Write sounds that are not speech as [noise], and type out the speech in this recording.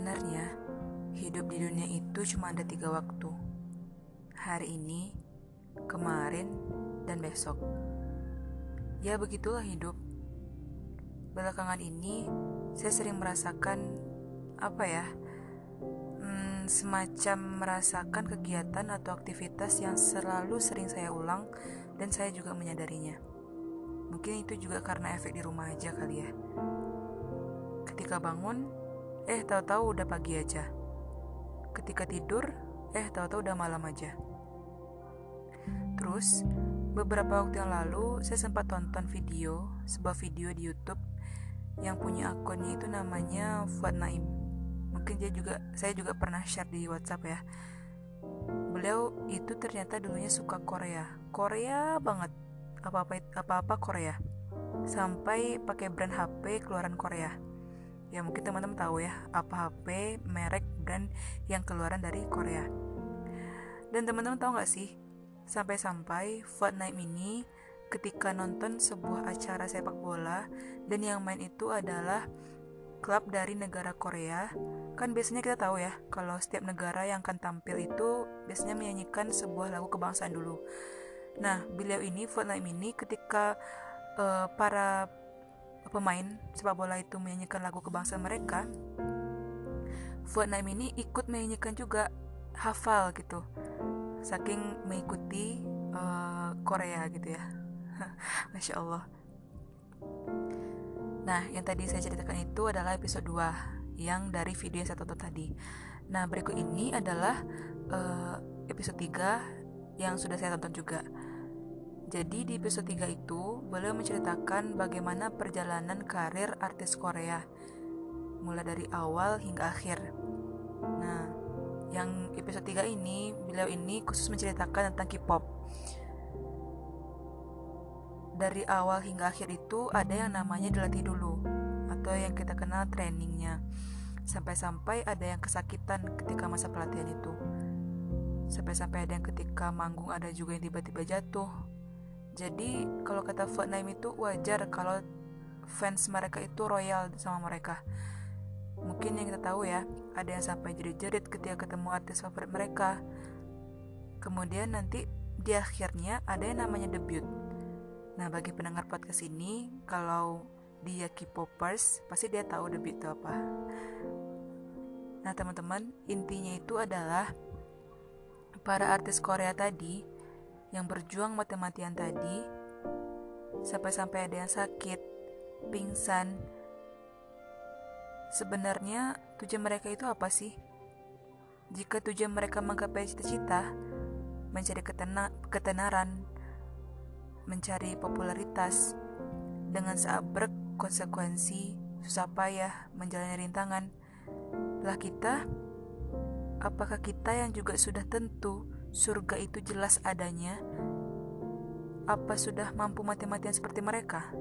Sebenarnya, hidup di dunia itu cuma ada tiga waktu. Hari ini, kemarin, dan besok. Ya begitulah hidup. Belakangan ini, saya sering merasakan apa ya, hmm, semacam merasakan kegiatan atau aktivitas yang selalu sering saya ulang dan saya juga menyadarinya. Mungkin itu juga karena efek di rumah aja kali ya. Ketika bangun, eh tahu-tahu udah pagi aja. Ketika tidur, eh tahu-tahu udah malam aja. Terus, beberapa waktu yang lalu saya sempat tonton video, sebuah video di YouTube yang punya akunnya itu namanya Fuad Naim. Mungkin dia juga saya juga pernah share di WhatsApp ya. Beliau itu ternyata dulunya suka Korea. Korea banget. Apa-apa apa-apa Korea. Sampai pakai brand HP keluaran Korea ya mungkin teman-teman tahu ya apa HP merek brand yang keluaran dari Korea. Dan teman-teman tahu nggak sih sampai-sampai Fortnite ini ketika nonton sebuah acara sepak bola dan yang main itu adalah klub dari negara Korea kan biasanya kita tahu ya kalau setiap negara yang akan tampil itu biasanya menyanyikan sebuah lagu kebangsaan dulu. Nah beliau ini Fortnite ini ketika uh, para pemain sepak bola itu menyanyikan lagu kebangsaan mereka, Fuad Naim ini ikut menyanyikan juga hafal gitu, saking mengikuti uh, Korea gitu ya, [laughs] masya Allah. Nah, yang tadi saya ceritakan itu adalah episode 2 yang dari video yang saya tonton tadi. Nah, berikut ini adalah uh, episode 3 yang sudah saya tonton juga. Jadi di episode 3 itu, beliau menceritakan bagaimana perjalanan karir artis Korea mulai dari awal hingga akhir. Nah, yang episode 3 ini, beliau ini khusus menceritakan tentang K-pop. Dari awal hingga akhir itu ada yang namanya dilatih dulu atau yang kita kenal trainingnya. Sampai-sampai ada yang kesakitan ketika masa pelatihan itu. Sampai-sampai ada yang ketika manggung ada juga yang tiba-tiba jatuh jadi kalau kata Fortnite itu wajar kalau fans mereka itu royal sama mereka. Mungkin yang kita tahu ya, ada yang sampai jerit-jerit ketika ketemu artis favorit mereka. Kemudian nanti di akhirnya ada yang namanya debut. Nah, bagi pendengar podcast ini, kalau dia K-popers, pasti dia tahu debut itu apa. Nah, teman-teman, intinya itu adalah para artis Korea tadi yang berjuang mati-matian tadi, sampai-sampai ada yang sakit, pingsan. Sebenarnya tujuan mereka itu apa sih? Jika tujuan mereka menggapai cita-cita, mencari ketena ketenaran, mencari popularitas, dengan seabrek konsekuensi, susah payah, menjalani rintangan, lah kita, apakah kita yang juga sudah tentu surga itu jelas adanya, apa sudah mampu mati-matian seperti mereka?